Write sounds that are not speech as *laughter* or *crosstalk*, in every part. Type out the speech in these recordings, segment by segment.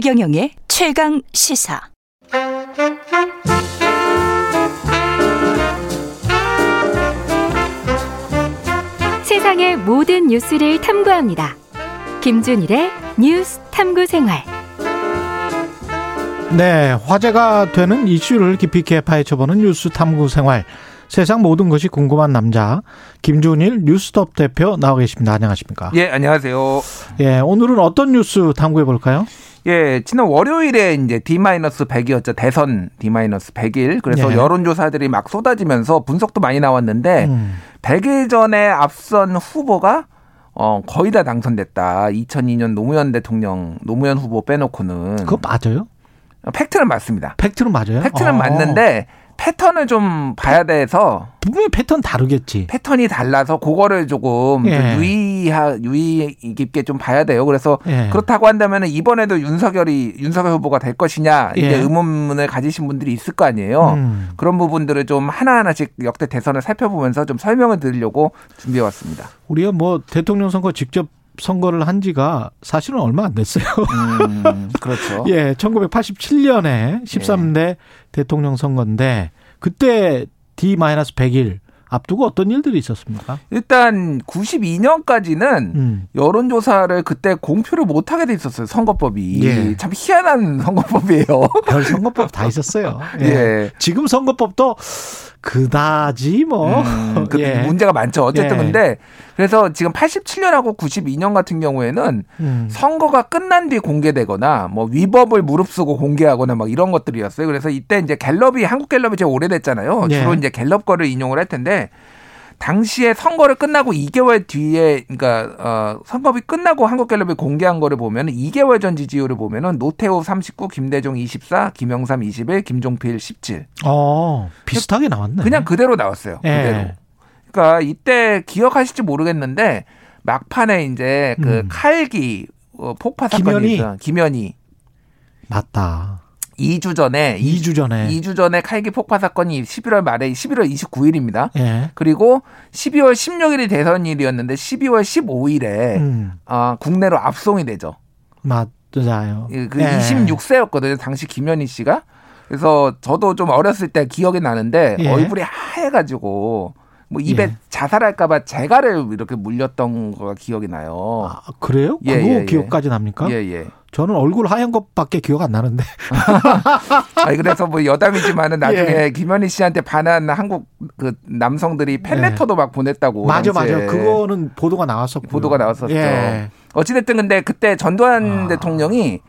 최경영의 최강 시사. 세상의 모든 뉴스를 탐구합니다. 김준일의 뉴스 탐구 생활. 네, 화제가 되는 이슈를 깊이 있게 파헤쳐보는 뉴스 탐구 생활. 세상 모든 것이 궁금한 남자 김준일 뉴스톱 대표 나와 계십니다. 안녕하십니까? 예, 안녕하세요. 예, 오늘은 어떤 뉴스 탐구해 볼까요? 예, 지난 월요일에 이제 D-100이었죠. 대선 D-100일. 그래서 예. 여론조사들이 막 쏟아지면서 분석도 많이 나왔는데 음, 100일 전에 앞선 후보가 어, 거의 다 당선됐다. 2002년 노무현 대통령, 노무현 후보 빼놓고는. 그거 맞아요? 팩트는 맞습니다. 팩트는 맞아요? 팩트는 어. 맞는데 패턴을 좀 봐야 돼서 분명히 패턴 다르겠지. 패턴이 달라서 그거를 조금 예. 좀 유의하 유의 깊게 좀 봐야 돼요. 그래서 예. 그렇다고 한다면 이번에도 윤석열이 윤석열 후보가 될 것이냐 이제 예. 의문문을 가지신 분들이 있을 거 아니에요. 음. 그런 부분들을 좀 하나하나씩 역대 대선을 살펴보면서 좀 설명을 드리려고 준비해 왔습니다. 우리가 뭐 대통령 선거 직접 선거를 한 지가 사실은 얼마 안 됐어요. 음, *laughs* 그렇죠. 예, 1987년에 13대 대통령 선거인데 그때 D-100일 앞두고 어떤 일들이 있었습니까? 일단 92년까지는 음. 여론조사를 그때 공표를 못 하게 돼 있었어요. 선거법이 예. 참 희한한 *laughs* 선거법이에요. 별 선거법 다 있었어요. *laughs* 예. 예. 지금 선거법도 그다지 뭐. 음, 그 *laughs* 예. 문제가 많죠. 어쨌든 예. 근데 그래서 지금 87년하고 92년 같은 경우에는 음. 선거가 끝난 뒤 공개되거나 뭐 위법을 무릅쓰고 공개하거나 막 이런 것들이었어요. 그래서 이때 이제 갤럽이 한국 갤럽이 제일 오래됐잖아요. 예. 주로 이제 갤럽 거를 인용을 할 텐데 당시에 선거를 끝나고 2개월 뒤에 그러니까 어 선거비 끝나고 한국갤럽이 공개한 거를 보면은 2개월 전 지지율을 보면은 노태우 39, 김대중 24, 김영삼 21, 김종필 17. 어, 비슷하게 나왔네. 그냥 그대로 나왔어요. 예. 그대로. 그러니까 이때 기억하실지 모르겠는데 막판에 이제 그 음. 칼기 어, 폭파 사건이 김현희? 있어. 김현희 맞다. 2주 전에 2주 전에. 2주 전에 칼기 폭파 사건이 11월 말에 11월 29일입니다. 예. 그리고 12월 16일이 대선일이었는데 12월 15일에 음. 아, 국내로 압송이 되죠. 맞아요. 그 예. 26세였거든요. 당시 김현희 씨가. 그래서 저도 좀 어렸을 때 기억이 나는데 예. 얼굴이 하얘가지고 뭐 입에 예. 자살할까봐 재갈을 이렇게 물렸던 거가 기억이 나요. 아, 그래요? 예, 그거 예, 예. 기억까지 납니까? 예, 예. 저는 얼굴 하얀 것밖에 기억 안 나는데. *laughs* 아니, 그래서 뭐 여담이지만은 나중에 예. 김현희 씨한테 반한 한국 그 남성들이 팬레터도 막 보냈다고. 맞아, 당시에. 맞아. 그거는 보도가 나왔었고. 보도가 나왔었죠. 예. 어찌됐든 근데 그때 전두환 아. 대통령이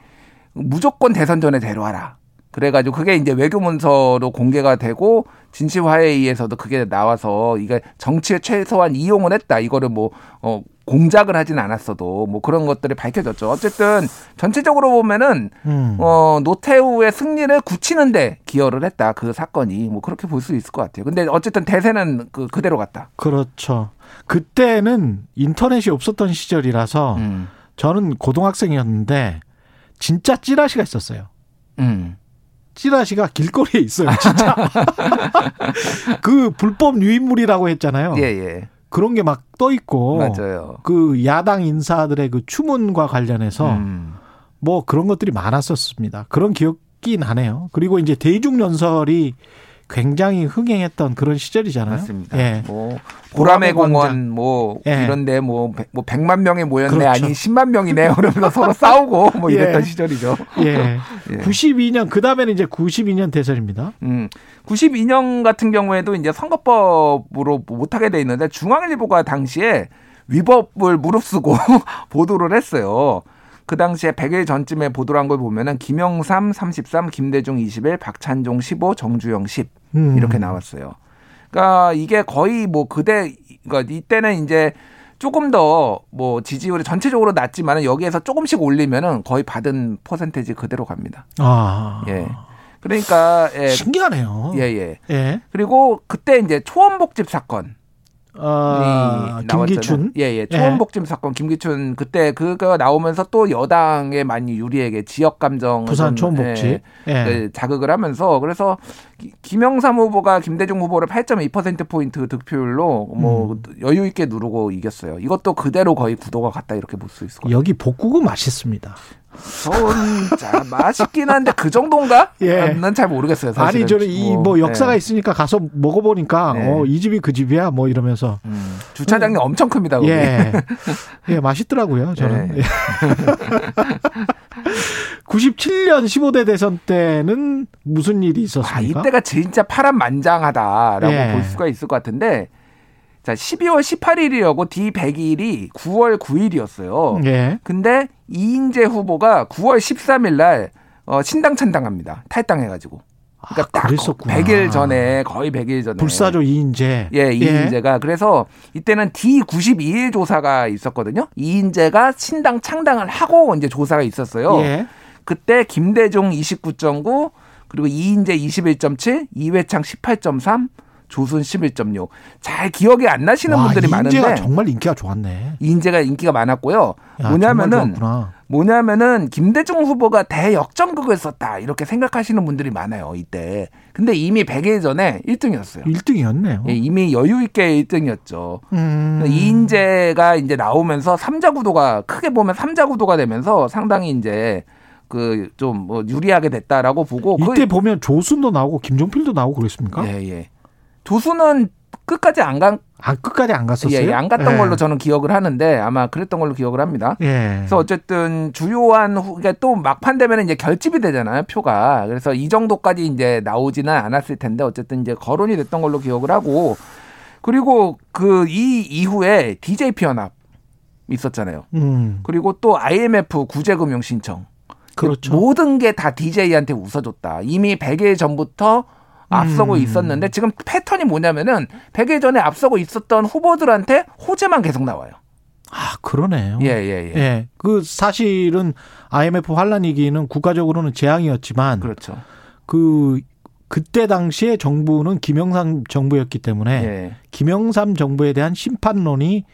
무조건 대선 전에 데려와라. 그래가지고 그게 이제 외교문서로 공개가 되고 진실화해에서도 그게 나와서 이게 정치에 최소한 이용을 했다. 이거를 뭐, 어, 공작을 하진 않았어도 뭐 그런 것들이 밝혀졌죠. 어쨌든 전체적으로 보면은 음. 어, 노태우의 승리를 굳히는데 기여를 했다. 그 사건이 뭐 그렇게 볼 수 있을 것 같아요. 근데 어쨌든 대세는 그, 그대로 갔다. 그렇죠. 그때는 인터넷이 없었던 시절이라서 음. 저는 고등학생이었는데 진짜 찌라시가 있었어요. 음. 찌라시가 길거리에 있어요, 진짜. *laughs* 그 불법 유인물이라고 했잖아요. 예, 예. 그런 게 막 떠 있고. 맞아요. 그 야당 인사들의 그 추문과 관련해서 음. 뭐 그런 것들이 많았었습니다. 그런 기억이 나네요. 그리고 이제 대중연설이 굉장히 흥행했던 그런 시절이잖아요. 맞습니다. 예. 뭐 보람의 공원 뭐 예. 이런데 뭐, 백- 뭐 100만 명이 모였네 그렇죠. 아니 10만 명이네 그러면서 *laughs* 서로 싸우고 뭐 이랬던 예. 시절이죠. 예. *laughs* 예. 92년 그 다음에는 이제 92년 대선입니다. 음. 92년 같은 경우에도 이제 선거법으로 못 하게 돼 있는데 중앙일보가 당시에 위법을 무릅쓰고 *laughs* 보도를 했어요. 그 당시에 100일 전쯤에 보도를 한 걸 보면은 김영삼 33, 김대중 21, 박찬종 15, 정주영 10 음. 이렇게 나왔어요. 그러니까 이게 거의 뭐 그대 그러니까 이때는 이제 조금 더 뭐 지지율이 전체적으로 낮지만은 여기에서 조금씩 올리면은 거의 받은 퍼센테이지 그대로 갑니다. 아. 예. 그러니까 예. 신기하네요. 예, 예. 예. 그리고 그때 이제 초원복집 사건 아, 김기춘. 예, 예. 초원복집 사건 김기춘 그때 그거 나오면서 또 여당에 많이 유리하게 지역 감정 부산 어떤, 초원복지. 예, 예. 그 자극을 하면서 그래서 김영삼 후보가 김대중 후보를 8.2%포인트 득표율로 뭐 음. 여유 있게 누르고 이겼어요. 이것도 그대로 거의 구도가 같다 이렇게 볼 수 있을 것 같아요. 여기 복국은 맛있습니다. 전 자, 맛있긴 한데 그 정도인가? *laughs* 예. 난 잘 모르겠어요. 사실은. 아니 저는 이뭐 뭐 역사가 네. 있으니까 가서 먹어보니까 네. 어, 이 집이 그 집이야 뭐 이러면서 음, 주차장이 음. 엄청 큽니다. 거기. 예, *laughs* 예 맛있더라고요. 저는. 네. *laughs* 97년 15대 대선 때는 무슨 일이 있었습니까? 아, 이때가 진짜 파란만장하다라고 예. 볼 수가 있을 것 같은데 자, 12월 18일이라고 D100일이 9월 9일이었어요. 예. 근데 이인재 후보가 9월 13일 날 어, 신당 찬당합니다. 탈당해가지고. 그러니까 아, 딱 100일 전에 거의 100일 전에 불사조 이인재. 예, 이인재가 예. 그래서 이때는 D92일 조사가 있었거든요. 이인재가 신당 창당을 하고 이제 조사가 있었어요. 예. 그때 김대중 29.9 그리고 이인재 21.7, 이회창 18.3 조선 11.6. 잘 기억이 안 나시는 와, 분들이 많은데 정말 인기가 좋았네. 이인재가 인기가 많았고요. 야, 뭐냐면은 뭐냐면은 김대중 후보가 대역전극을 썼다 이렇게 생각하시는 분들이 많아요 이때. 근데 이미 100일 전에 1등이었어요. 1등이었네요. 예, 이미 여유 있게 1등이었죠. 음. 이인재가 이제 나오면서 3자 구도가 크게 보면 3자 구도가 되면서 상당히 이제 그좀뭐 유리하게 됐다라고 보고 이때 보면 조순도 나오고 김종필도 나오고 그랬습니까? 예, 예. 조수는 끝까지 안 간. 아, 끝까지 안 갔었어요? 예, 예안 갔던 예. 걸로 저는 기억을 하는데 아마 그랬던 걸로 기억을 합니다. 예. 그래서 어쨌든 주요한 후, 그러니까 또 막판 되면 이제 결집이 되잖아요, 표가. 그래서 이 정도까지 이제 나오지는 않았을 텐데 어쨌든 이제 거론이 됐던 걸로 기억을 하고 그리고 그 이 이후에 DJP 연합 있었잖아요. 음. 그리고 또 IMF 구제금융 신청. 그렇죠. 모든 게 다 DJ한테 웃어줬다. 이미 100일 전부터 앞서고 음. 있었는데 지금 패턴이 뭐냐면은 100일 전에 앞서고 있었던 후보들한테 호재만 계속 나와요. 아, 그러네요. 예, 예, 예. 예. 그 사실은 IMF 환란 위기는 국가적으로는 재앙이었지만 그렇죠. 그 그때 당시에 정부는 김영삼 정부였기 때문에 예. 김영삼 정부에 대한 심판론이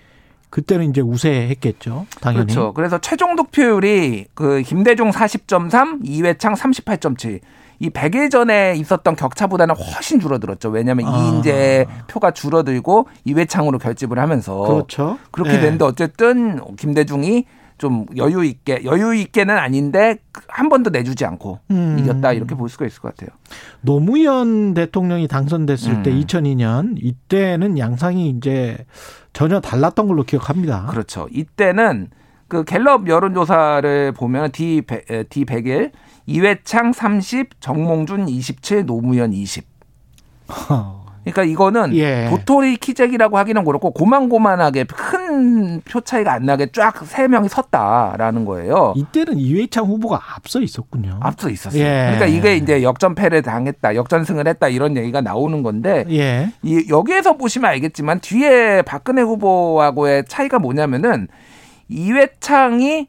그때는 이제 우세했겠죠. 당연히. 그렇죠. 그래서 최종 득표율이 그 김대중 40.3, 이회창 38.7. 이 100일 전에 있었던 격차보다는 훨씬 줄어들었죠. 왜냐하면 아. 이인재 표가 줄어들고 이회창으로 결집을 하면서 그렇죠. 그렇게 네. 됐는데 어쨌든 김대중이 좀 여유 있게 여유 있게는 아닌데 한 번도 내주지 않고 음. 이겼다 이렇게 볼 수가 있을 것 같아요. 노무현 대통령이 당선됐을 음. 때 2002년 이때는 양상이 이제 전혀 달랐던 걸로 기억합니다. 그렇죠. 이때는 그 갤럽 여론조사를 보면 D D 100일 이회창 30, 정몽준 27, 노무현 20. *laughs* 그러니까 이거는 예. 도토리 키재기라고 하기는 그렇고 고만고만하게 큰 표 차이가 안 나게 쫙 세 명이 섰다라는 거예요. 이때는 이회창 후보가 앞서 있었군요. 앞서 있었어요. 예. 그러니까 이게 이제 역전패를 당했다, 역전승을 했다 이런 얘기가 나오는 건데 예. 이 여기에서 보시면 알겠지만 뒤에 박근혜 후보하고의 차이가 뭐냐면은 이회창이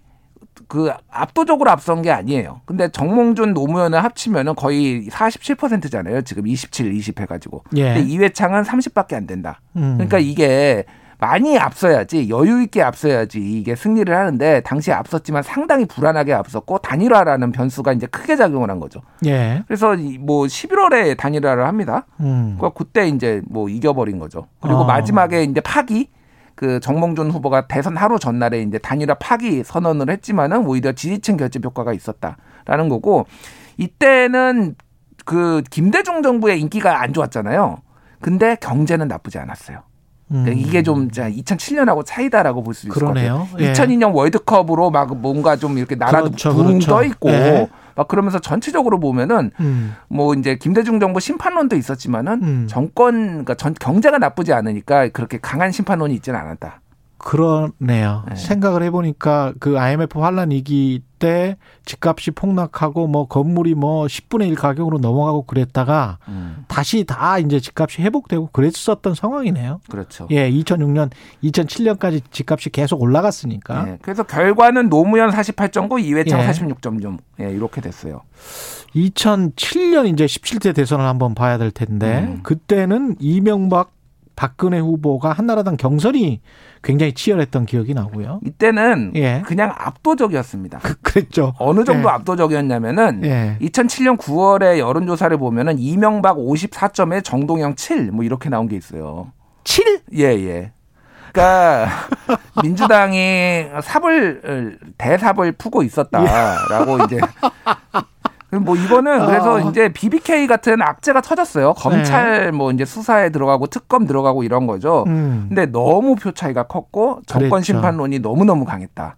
그 압도적으로 앞선 게 아니에요. 근데 정몽준 노무현을 합치면은 거의 47%잖아요. 지금 27, 20 해가지고. 예. 근데 이회창은 30밖에 안 된다. 음. 그러니까 이게 많이 앞서야지 여유 있게 앞서야지 이게 승리를 하는데 당시에 앞섰지만 상당히 불안하게 앞섰고 단일화라는 변수가 이제 크게 작용을 한 거죠. 예. 그래서 뭐 11월에 단일화를 합니다. 음. 그러니까 그때 이제 뭐 이겨버린 거죠. 그리고 어. 마지막에 이제 파기 그 정몽준 후보가 대선 하루 전날에 이제 단일화 파기 선언을 했지만은 오히려 지지층 결집 효과가 있었다라는 거고 이때는 그 김대중 정부의 인기가 안 좋았잖아요. 근데 경제는 나쁘지 않았어요. 그러니까 음. 이게 좀 2007년하고 차이다라고 볼 수 있을 그러네요. 것 같아요. 예. 2002년 월드컵으로 막 뭔가 좀 이렇게 나라도 그렇죠, 붕떠 그렇죠. 있고 예. 막 그러면서 전체적으로 보면은 음. 뭐 이제 김대중 정부 심판론도 있었지만은 음. 정권 그러니까 전 경제가 나쁘지 않으니까 그렇게 강한 심판론이 있지는 않았다. 그러네요. 네. 생각을 해보니까 그 IMF 환란 위기 때 집값이 폭락하고 뭐 건물이 뭐 10분의 1 가격으로 넘어가고 그랬다가 음. 다시 다 이제 집값이 회복되고 그랬었던 상황이네요. 그렇죠. 예, 2006년, 2007년까지 집값이 계속 올라갔으니까. 네. 그래서 결과는 노무현 48.9, 이회창 예. 46.6. 예, 이렇게 됐어요. 2007년 이제 17대 대선을 한번 봐야 될 텐데 음. 그때는 이명박 박근혜 후보가 한나라당 경선이 굉장히 치열했던 기억이 나고요. 이때는 예. 그냥 압도적이었습니다. 그, 그랬죠. 어느 정도 예. 압도적이었냐면은 예. 2007년 9월에 여론조사를 보면은 이명박 54점에 정동영 7 뭐 이렇게 나온 게 있어요. 7? 예, 예. 그러니까 *laughs* 민주당이 삽을 대삽을 푸고 있었다라고 이제 뭐 이거는 그래서 어. 이제 BBK 같은 악재가 터졌어요. 검찰 뭐 이제 수사에 들어가고 특검 들어가고 이런 거죠. 음. 근데 너무 표 차이가 컸고 정권. 심판론이 너무 너무 강했다.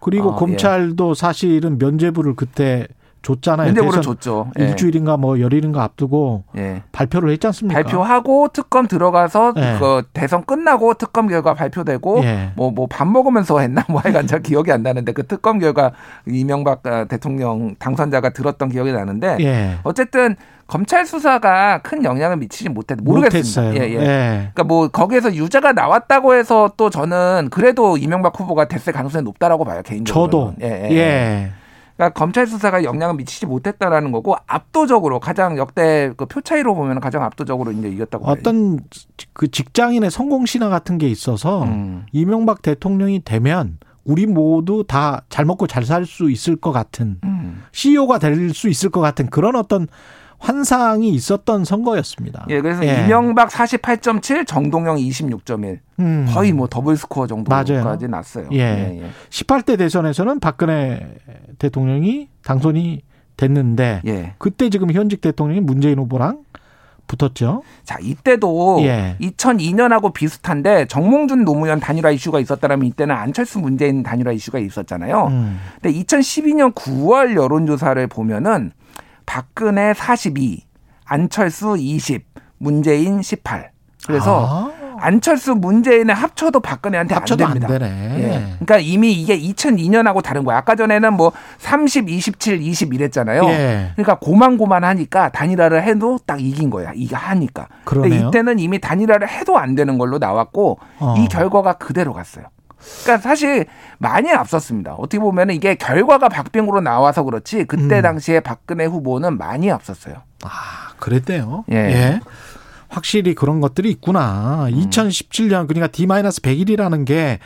그리고 어, 검찰도 사실은 면죄부를 그때 줬잖아요. 대선 줬죠. 예. 일주일인가 뭐 열일인가 앞두고 예. 발표를 했지 않습니까? 발표하고 특검 들어가서 예. 그 대선 끝나고 특검 결과 발표되고 예. 뭐뭐 밥 먹으면서 했나 뭐 하여간 잘 기억이 안 나는데 그 특검 결과 이명박 아, 대통령 당선자가 들었던 기억이 나는데 예. 어쨌든 검찰 수사가 큰 영향을 미치지 못했 모르겠습니다. 예, 예. 예. 그러니까 뭐 거기에서 유죄가 나왔다고 해서 또 저는 그래도 이명박 후보가 됐을 가능성이 높다라고 봐요 개인적으로. 저도 예, 예. 예. 그러니까 검찰 수사가 영향을 미치지 못했다라는 거고 압도적으로 가장 역대 그 표 차이로 보면 가장 압도적으로 이제 이겼다고. 어떤 그 직장인의 성공 신화 같은 게 있어서 음. 이명박 대통령이 되면 우리 모두 다 잘 먹고 잘 살 수 있을 것 같은 음. CEO가 될 수 있을 것 같은 그런 어떤 환상이 있었던 선거였습니다. 예, 그래서 예. 이명박 48.7, 정동영 26.1. 음. 거의 뭐 더블 스코어 정도까지. 났어요. 예. 18대 대선에서는 박근혜 대통령이 당선이 됐는데 예. 그때 지금 현직 대통령이 문재인 후보랑 붙었죠. 자, 이때도 예. 2002년하고 비슷한데 정몽준 노무현 단일화 이슈가 있었다면 이때는 안철수 문재인 단일화 이슈가 있었잖아요. 음. 근데 2012년 9월 여론조사를 보면은 박근혜 42, 안철수 20, 문재인 18. 그래서 아, 안철수 문재인을 합쳐도 박근혜한테 합쳐도 안안 됩니다. 되네. 예. 그러니까 이미 이게 2002년하고 다른 거야. 아까 전에는 뭐 30, 27, 20 이랬잖아요. 예. 그러니까 고만고만하니까 단일화를 해도 딱 이긴 거야. 이게 하니까. 그러네요. 이때는 이미 단일화를 해도 안 되는 걸로 나왔고 어. 이 결과가 그대로 갔어요. 그러니까 사실 많이 앞섰습니다. 어떻게 보면 이게 결과가 박빙으로 나와서 그렇지 그때 음. 당시에 박근혜 후보는 많이 앞섰어요. 아, 그랬대요. 예. 확실히 그런 것들이 있구나. 음. 2017년 그러니까 D-100일이라는 게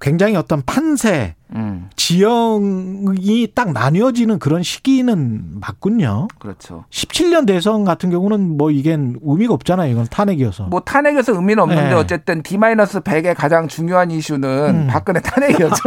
굉장히 어떤 판세, 음, 지형이 딱 나뉘어지는 그런 시기는 맞군요. 그렇죠. 17년 대선 같은 경우는 뭐 이게 의미가 없잖아요. 이건 탄핵이어서. 뭐 탄핵에서 의미는 없는데 네. 어쨌든 D-100의 가장 중요한 이슈는 음. 박근혜 탄핵이었죠.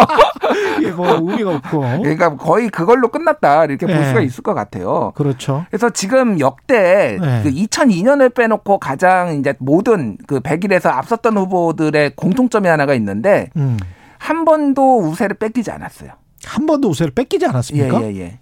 *laughs* 이게 뭐 의미가 없고. 그러니까 거의 그걸로 끝났다 이렇게 볼 네. 수가 있을 것 같아요. 그렇죠. 그래서 지금 역대 네. 그 2002년을 빼놓고 가장 이제 모든 그 100일에서 앞섰던 후보들의 공통점이 하나가 있는데 음. 한 번도 우세를 뺏기지 않았어요. 한 번도 우세를 뺏기지 않았습니까? 예, 예, 예.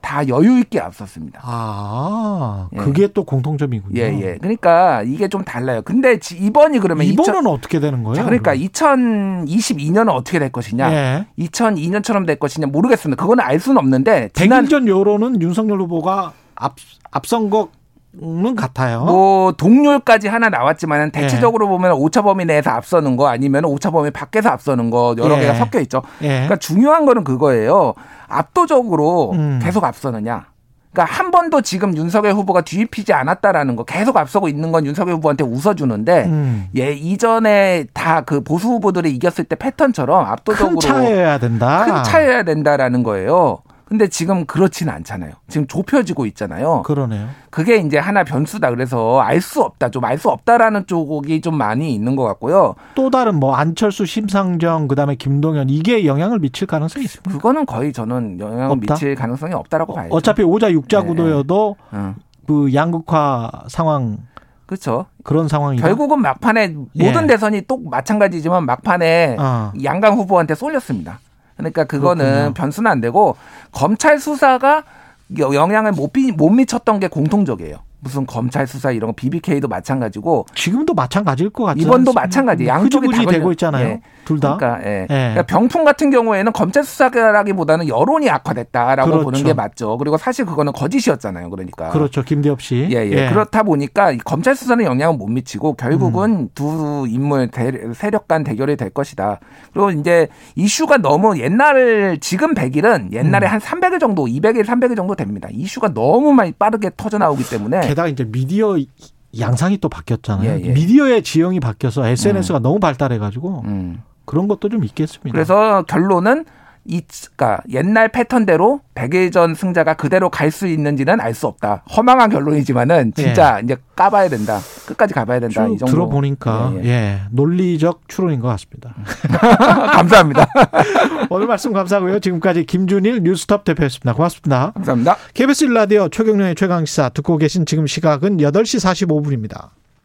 다 여유 있게 앞섰습니다. 아, 예. 그게 또 공통점이군요. 예, 예. 그러니까 이게 좀 달라요. 근데 지- 이번이 그러면 이번은 2000 어떻게 되는 거예요? 자, 그러니까 2022년은 어떻게 될 것이냐? 예. 2002년처럼 될 것이냐 모르겠습니다. 그거는 알 수는 없는데 지난 백일전 여론은 윤석열 후보가 앞 앞선 거 는 같아요. 뭐 동률까지 하나 나왔지만 예. 대체적으로 보면 오차 범위 내에서 앞서는 거 아니면 오차 범위 밖에서 앞서는 거 여러 예. 개가 섞여 있죠. 예. 그러니까 중요한 거는 그거예요. 압도적으로 음. 계속 앞서느냐. 그러니까 한 번도 지금 윤석열 후보가 뒤집히지 않았다라는 거 계속 앞서고 있는 건 윤석열 후보한테 웃어주는데 음. 예 이전에 다 그 보수 후보들이 이겼을 때 패턴처럼 압도적으로 큰 차여야 된다. 큰 차여야 된다라는 거예요. 근데 지금 그렇지는 않잖아요. 지금 좁혀지고 있잖아요. 그러네요. 그게 이제 하나 변수다. 그래서 알 수 없다. 좀 알 수 없다라는 쪽이 좀 많이 있는 것 같고요. 또 다른 뭐 안철수, 심상정, 그다음에 김동연 이게 영향을 미칠 가능성이 있습니다. 그거는 거의 저는 영향을 없다? 미칠 가능성이 없다라고 봐야죠. 어차피 오자 육자 네. 구도여도 응. 그 양극화 상황 그렇죠. 그런 상황이다. 결국은 막판에 예. 모든 대선이 또 마찬가지지만 막판에 어. 양강 후보한테 쏠렸습니다. 그러니까 그거는 그렇군요. 변수는 안 되고 검찰 수사가 여- 영향을 못, 비- 못 미쳤던 게 공통적이에요. 무슨 검찰 수사 이런 거 BBK도 마찬가지고 지금도 마찬가지일 것 같아요. 이번도 마찬가지. 양쪽이 다 흐지부지 걸려- 되고 있잖아요. 예. 둘 다. 그러니까, 예. 예. 그러니까 병풍 같은 경우에는 검찰 수사라기보다는 여론이 악화됐다라고 그렇죠. 보는 게 맞죠. 그리고 사실 그거는 거짓이었잖아요. 그러니까. 그렇죠. 김대엽 씨. 예, 예. 그렇다 보니까 이 검찰 수사는 영향을 못 미치고 결국은 음. 두 인물 대, 세력 간 대결이 될 것이다. 그리고 이제 이슈가 너무 옛날 지금 100일은 옛날에 음. 한 300일 정도, 200일, 300일 정도 됩니다. 이슈가 너무 많이 빠르게 터져 나오기 때문에 *laughs* 게다가 이제 미디어 양상이 또 바뀌었잖아요. 예, 예. 미디어의 지형이 바뀌어서 SNS가 너무 발달해가지고 음. 그런 것도 좀 있겠습니다. 그래서 결론은 이, 그러니까 옛날 패턴대로 백예전 승자가 그대로 갈 수 있는지는 알 수 없다. 허망한 결론이지만은 진짜 이제 까봐야 된다. 끝까지 가봐야 된다. 이쭉 정도. 들어보니까 예, 예, 예. 논리적 추론인 것 같습니다. *laughs* 감사합니다. *laughs* 오늘 말씀 감사하고요. 지금까지 김준일 뉴스톱 대표였습니다. 고맙습니다. 감사합니다. KBS 1라디오 최경련의 최강시사 듣고 계신 지금 시각은 8시 45분입니다.